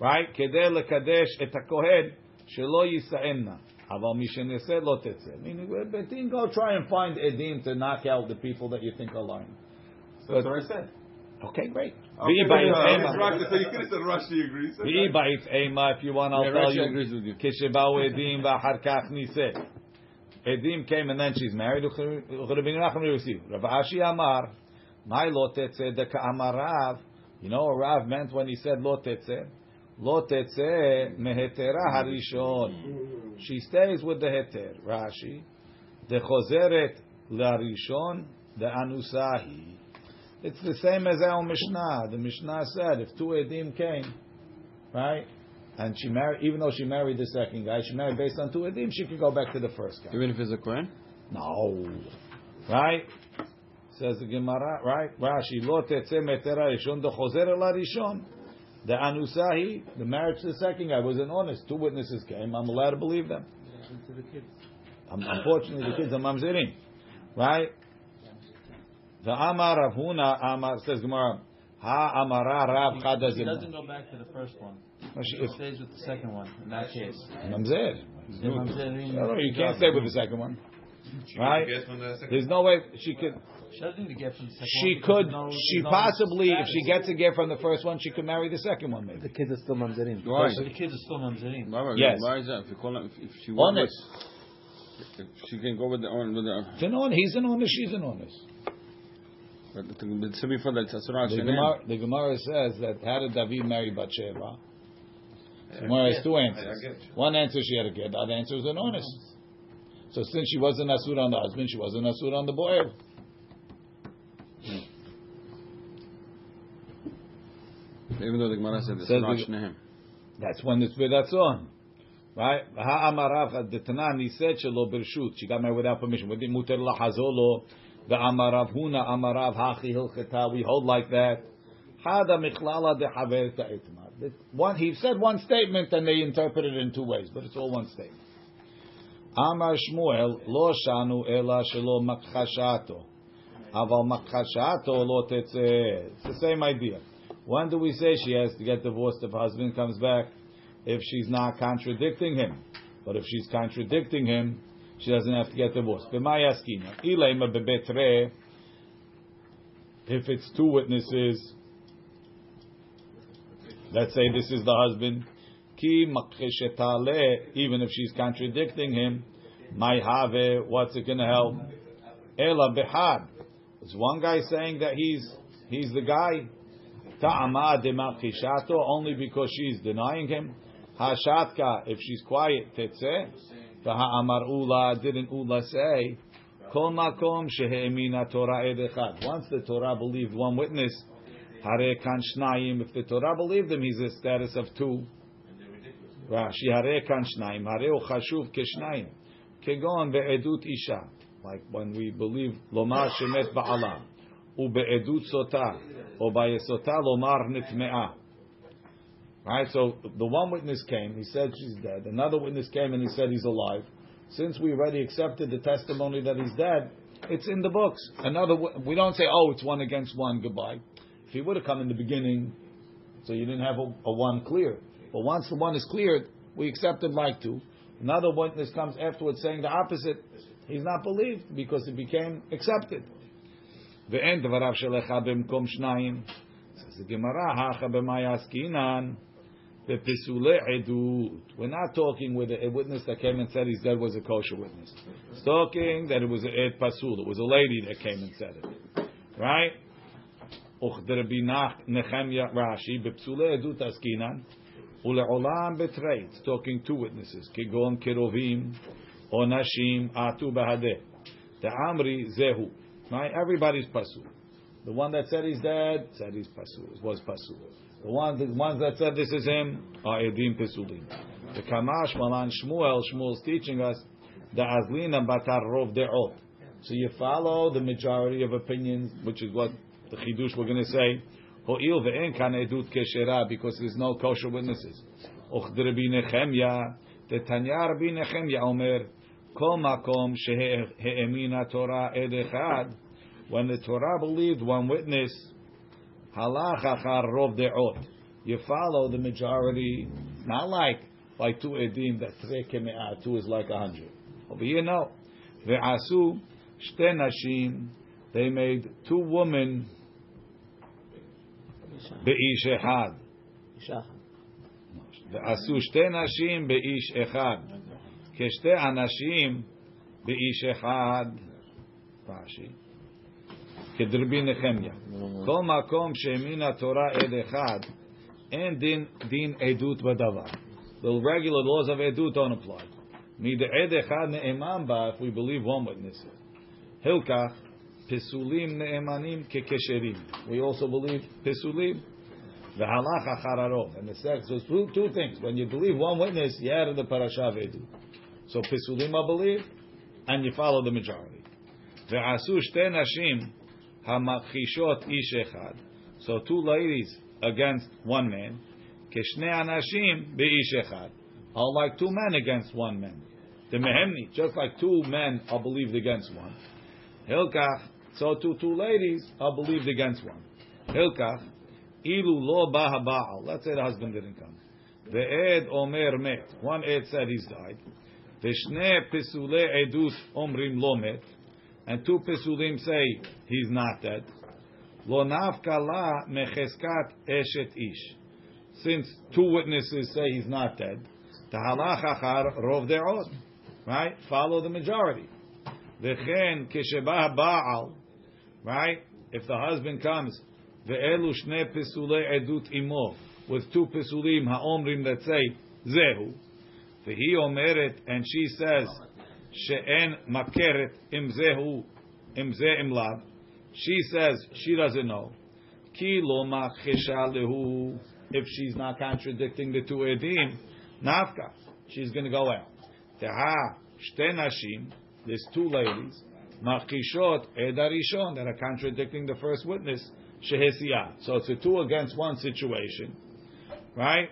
Right? כדי לקדש את הכהן שלא יישאנה. Haval mishenese lo tetzeh. Meaning, beit din, go try and find edim to knock out the people that you think are lying. So but, that's what I said. Okay, great. Okay, by its uh, So you could have said Rashi agrees. Be by its. Uh, if you want, I'll yeah, tell Rashi you. agrees with you. Kishibau <laughs> edim v'harkach niseh. Edim came and then she's married. Rabbi Nachman received. Rav Ashi Amar, my lo tetzeh deka Amarav. You know what Rav meant when he said lo? Lo tetzeh mehetera harishon. She stays with the heter. Rashi. The chozeret larishon the anusahi. It's the same as our Mishnah. The Mishnah said if two edim came, right, and she married, even though she married the second guy, she married based on two edim, she could go back to the first guy. Even if it's a Kohen? No, right? Says the Gemara, right? Rashi, lo tetzeh metera rishon de chozer la rishon. The anusahi, the marriage to the second guy was an honest. Two witnesses came. I'm allowed to believe them. Unfortunately, the kids are mamzerim, right? The Amar Rav Huna Amar says Gemara. Ha Amara Rav He doesn't go back to the first one. He stays with the second one in that case. Mamzer. Yeah, Mamzerim. No, no, you can't stay with the second one, right? Guess when the second- There's no way she could. She doesn't need to get from the second She one. because could. no- She there's no possibly, if she gets a gift from the first one, she could marry the second one, maybe. The kids are still mamzerim. Why? So the kids are still Mamzerim. Why, Yes. why is that? If, you call it, if, if she Honest. if she can go with the with the It's an honest. He's an honest. She's an honest. but the the semi for the The. Gemara, the Gemara says that how did David marry Bathsheba? The Gemara has two answers. One answer she had a kid. The other answer is an honest. So since she wasn't asur on the husband, she wasn't asur on the boy. Hmm. Even though the Gemara said the Says tzasura the- shenem. That's when it's on. Right? Ha'amarav the Tanan he said shelo bershut. She got married without permission. With the muter lahazolo. The amarav huna amarav hachi hilcheta. We hold like that. Hada michlala de haver ta'itma. One he said one statement and they interpreted it in two ways, but it's all one statement. Amar Shmuel lo shanu ela shelo makchashato. Aval makchashato lo tetzeh. It's the same idea. When do we say she has to get divorced if her husband comes back? If she's not contradicting him. But if she's contradicting him, she doesn't have to get divorced. If it's two witnesses, let's say this is the husband. Even if she's contradicting him, my have. What's it going to help? Ela behad. There's one guy saying that he's he's the guy. Ta'ama demakishato only because she's denying him. Hashatka, if she's quiet, tetzeh. Amar ula didn't ula say. Kol makom shehe'emina Torah ed echad. Once the Torah believed one witness, hare kan shnayim. If the Torah believed him, he's a status of two. Rashi, Hare kan shnayim, Hare uchashuv keshnayim, kegon isha, like when we believe lomar shemet ba'ala, ube'edut sota, or by sota lomar nitmea. Right? So the one witness came, he said she's dead. Another witness came and he said he's alive. Since we already accepted the testimony that he's dead, it's in the books. Another, we don't say, oh, it's one against one, goodbye. If he would have come in the beginning, so you didn't have a, a one clear. But once the one is cleared, we accept it like two. Another witness comes afterwards saying the opposite. He's not believed because it became accepted. ואין דבריו של אחד במקום שניים. says the Gemara, הכה במאי עסקינן, בפסולי עדות. We're not talking with a, a witness that came and said he's dead was a kosher witness. It's talking that it was a ed pasul. It was a lady that came and said it. Right? וכדרבי נחמיה רש"י, בפסולי עדות עסקינן, Uleolam betrayed, talking two witnesses, Kigon Kirovim, Onashim, Atu Bahadeh. The Amri Zehu. Right? Everybody's Pasul. The one that said he's dead, said he's Pasul, was Pasul. The ones, the ones that said this is him are Edim Pesulim. The Kamash Malan Shmuel, Shmuel is teaching us the Azlina Batar Rov De'ot. So you follow the majority of opinions, which is what the Chidush we're going to say. Ho'il ve'en kan edut keshera, because there's no kosher witnesses. De Rabbi Nechemya, the Tanya Rabbi Nechemya Omer, Kol makom shehe'emina Torah ed echad, when the Torah believed one witness, halach rov de'ot. You follow the majority, not like like two edim that treke me'ah, two is like a hundred. Over here, no. Ve'asu shte nashim, they made two women echad. Isha. ועשו שתי נשים באיש אחד, כשתי אנשים באיש אחד. רש"י. כדרבי נחמיה. כל מקום שהאמין התורה עד אחד, אין דין, דין עדות בדבר. The regular laws of עדות don't apply. מדעד אחד נאמן בה, if we believe one witness. הלקח, Pesulim ne'emanim kekesherim. We also believe Pesulim. The halacha chararom. And the sex so two, two things. When you believe one witness, you add the parasha vedu. So Pesulim I believe, and you follow the majority. Ve'asu shte nashim hamachishot ish echad. So two ladies against one man. Keshne anashim be'ish echad. Are like two men against one man. The mehemni, just like two men are believed against one. Hilkach so two two ladies are believed against one. Hilkach, ilu lo ba baal. Let's say the husband didn't come. The ed omer met. One ed said he's died. V'shne pesule edus omrim lo met. And two pesulim say he's not dead. Lo nafka la mecheskat eshet ish. Since two witnesses say he's not dead, tahalach achar rov de'od. Right? Follow the majority. V'chen keshebah ba'al. Right? If the husband comes, ve'elu shne pesule edut imo. With two pesulim ha'omrim that say, zehu. V'hi omeret, and she says, she'en makeret im zehu, im ze im lav. She says she doesn't know. Ki lo lehu. If she's not contradicting the two edim, nafka, she's going to go out. Teha shte nashim. There's two ladies. Machishot edarishon that are contradicting the first witness. Shehesiyah. So it's a two against one situation, right?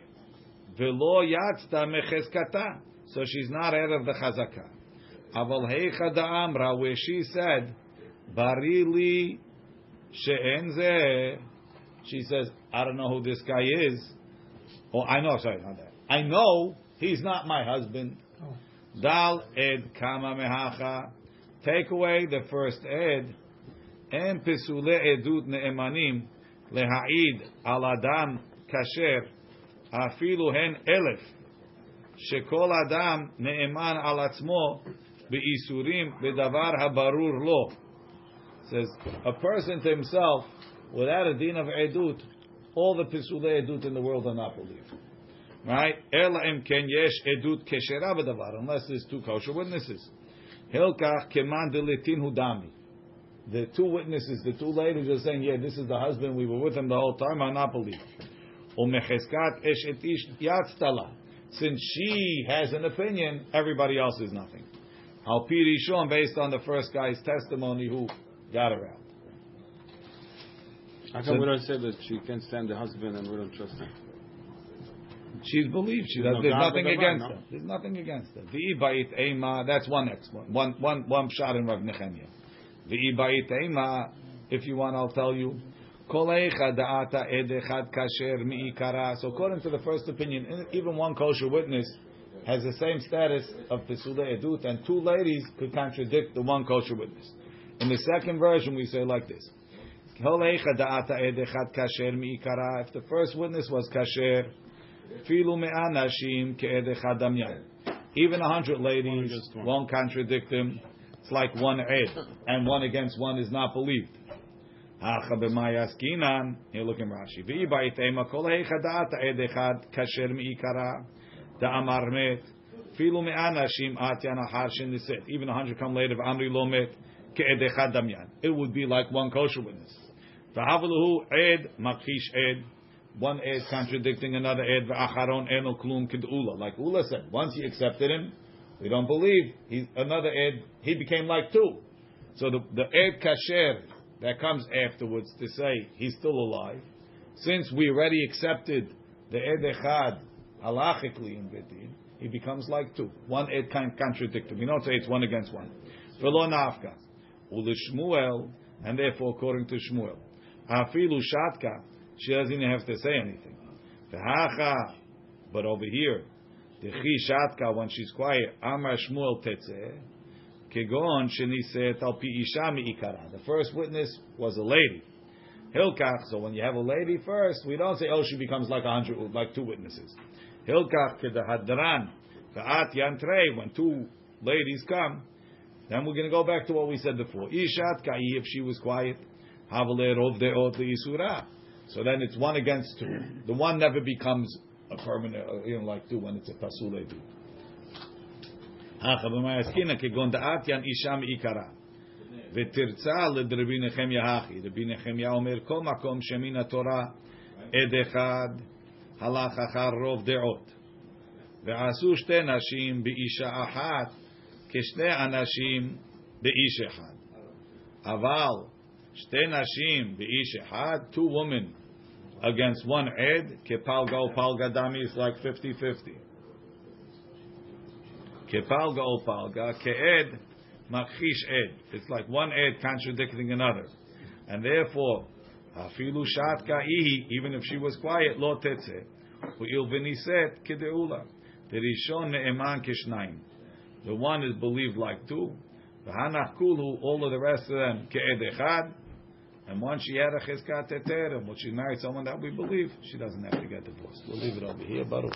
Velo yatzta mecheskata. So she's not out of the chazakah. Aval heicha da'amra, where she said, barili she'en zeh. She says, I don't know who this guy is. Oh, I know, sorry, not that. I know he's not my husband. Oh. Dal ed kama mehacha. Take away the first ed. En pesule edut ne'emanim leha'id al adam kasher afilu hen elef. שכל אדם נאמן על עצמו בייסורים בדבר הברור לו. says a person to himself without a din of edut, all the pisulei edut in the world are not believed. Right? Ela im ken yesh edut keshera b'davar, unless there's two kosher witnesses. Hilkach keman delitin hudami. The two witnesses, the two ladies are saying, yeah, this is the husband, we were with him the whole time, are not believed. Umecheskat esh et ish yatztala. Since she has an opinion, everybody else is nothing. Al Pirishon, based on the first guy's testimony who got around. How come we don't say that she can't stand the husband and we don't trust her? She's believed. She does, there's nothing against her. There's nothing against her. V'ibait ema. That's one explanation. One, one, one shot in Rav Nechemia. V'ibait ema. If you want, I'll tell you. Kol eicha da'ata ed echad kasher mi'ikara. So according to the first opinion, even one kosher witness has the same status of pesule edut, and two ladies could contradict the one kosher witness. In the second version, we say like this. Kol eicha da'ata ed echad kasher mi'ikara. If the first witness was kasher, Filu me'anashim ke'ed echad. Even a hundred ladies one. won't contradict him. It's like one ed, and one against one is not believed. Hacha b'mayaskinan. Here, look in Rashi. V'iba itema kol heicha ed echad kasher mi'ikara da'amar met. Filu me'anashim atyan ahar shin niset. Even a hundred come later. V'amri lo met ke'ed echad damyan. It would be like one kosher witness. V'havaluhu ed ed. One ed contradicting another ed. V'acharon eno klum kid'ula. Like Ula said, once he accepted him, we don't believe. He's another ed. He became like two. So the the kasher that comes afterwards to say he's still alive, since we already accepted the ed echad halachically in Beit Din, he becomes like two. One ed can't contradict him. We don't say it's one against one. V'lo nafka. Ulishmuel, and therefore according to Shmuel, afilu shatka, she doesn't even have to say anything. But over here, the shatka when she's quiet, amar Shmuel tetzeh, kegon sheniset isha. The first witness was a lady. Hilkach, so when you have a lady first, we don't say, oh, she becomes like a hundred, like two witnesses. Hilkach ke the hadran, ka'at yantrei, when two ladies come, then we're going to go back to what we said before. Ishat ka'i, if she was quiet. Havale rov deot leisura. So then it's one against two. The one never becomes a permanent, uh, you know, like two when it's a pasul edut. הכה במה עסקינא כגון דעתיין אישה מעיקרה. ותרצה לדרבי נחמיה הכי. רבי נחמיה אומר כל מקום שמן התורה עד אחד הלך אחר רוב דעות. ועשו שתי נשים באישה אחת כשני אנשים באיש אחד. אבל שתי נשים באיש אחד, two women against one ed, Kepal Gopal Gadami is like 50 50. Kepal Gopal Ke'ed Machish Ed. It's like one Ed contradicting another. And therefore, Hafilu Shat Ka'ihi, even if she was quiet, Lo Tetze. U'il Veniset Kideula. The Rishon Ne'eman Kishnaim. The one is believed like two. The Hanach Kulu, all of the rest of them, Ke'ed Echad. And once she had a chizkat teter, and once she married someone that we believe, she doesn't have to get divorced. We'll leave it over here. Baruch.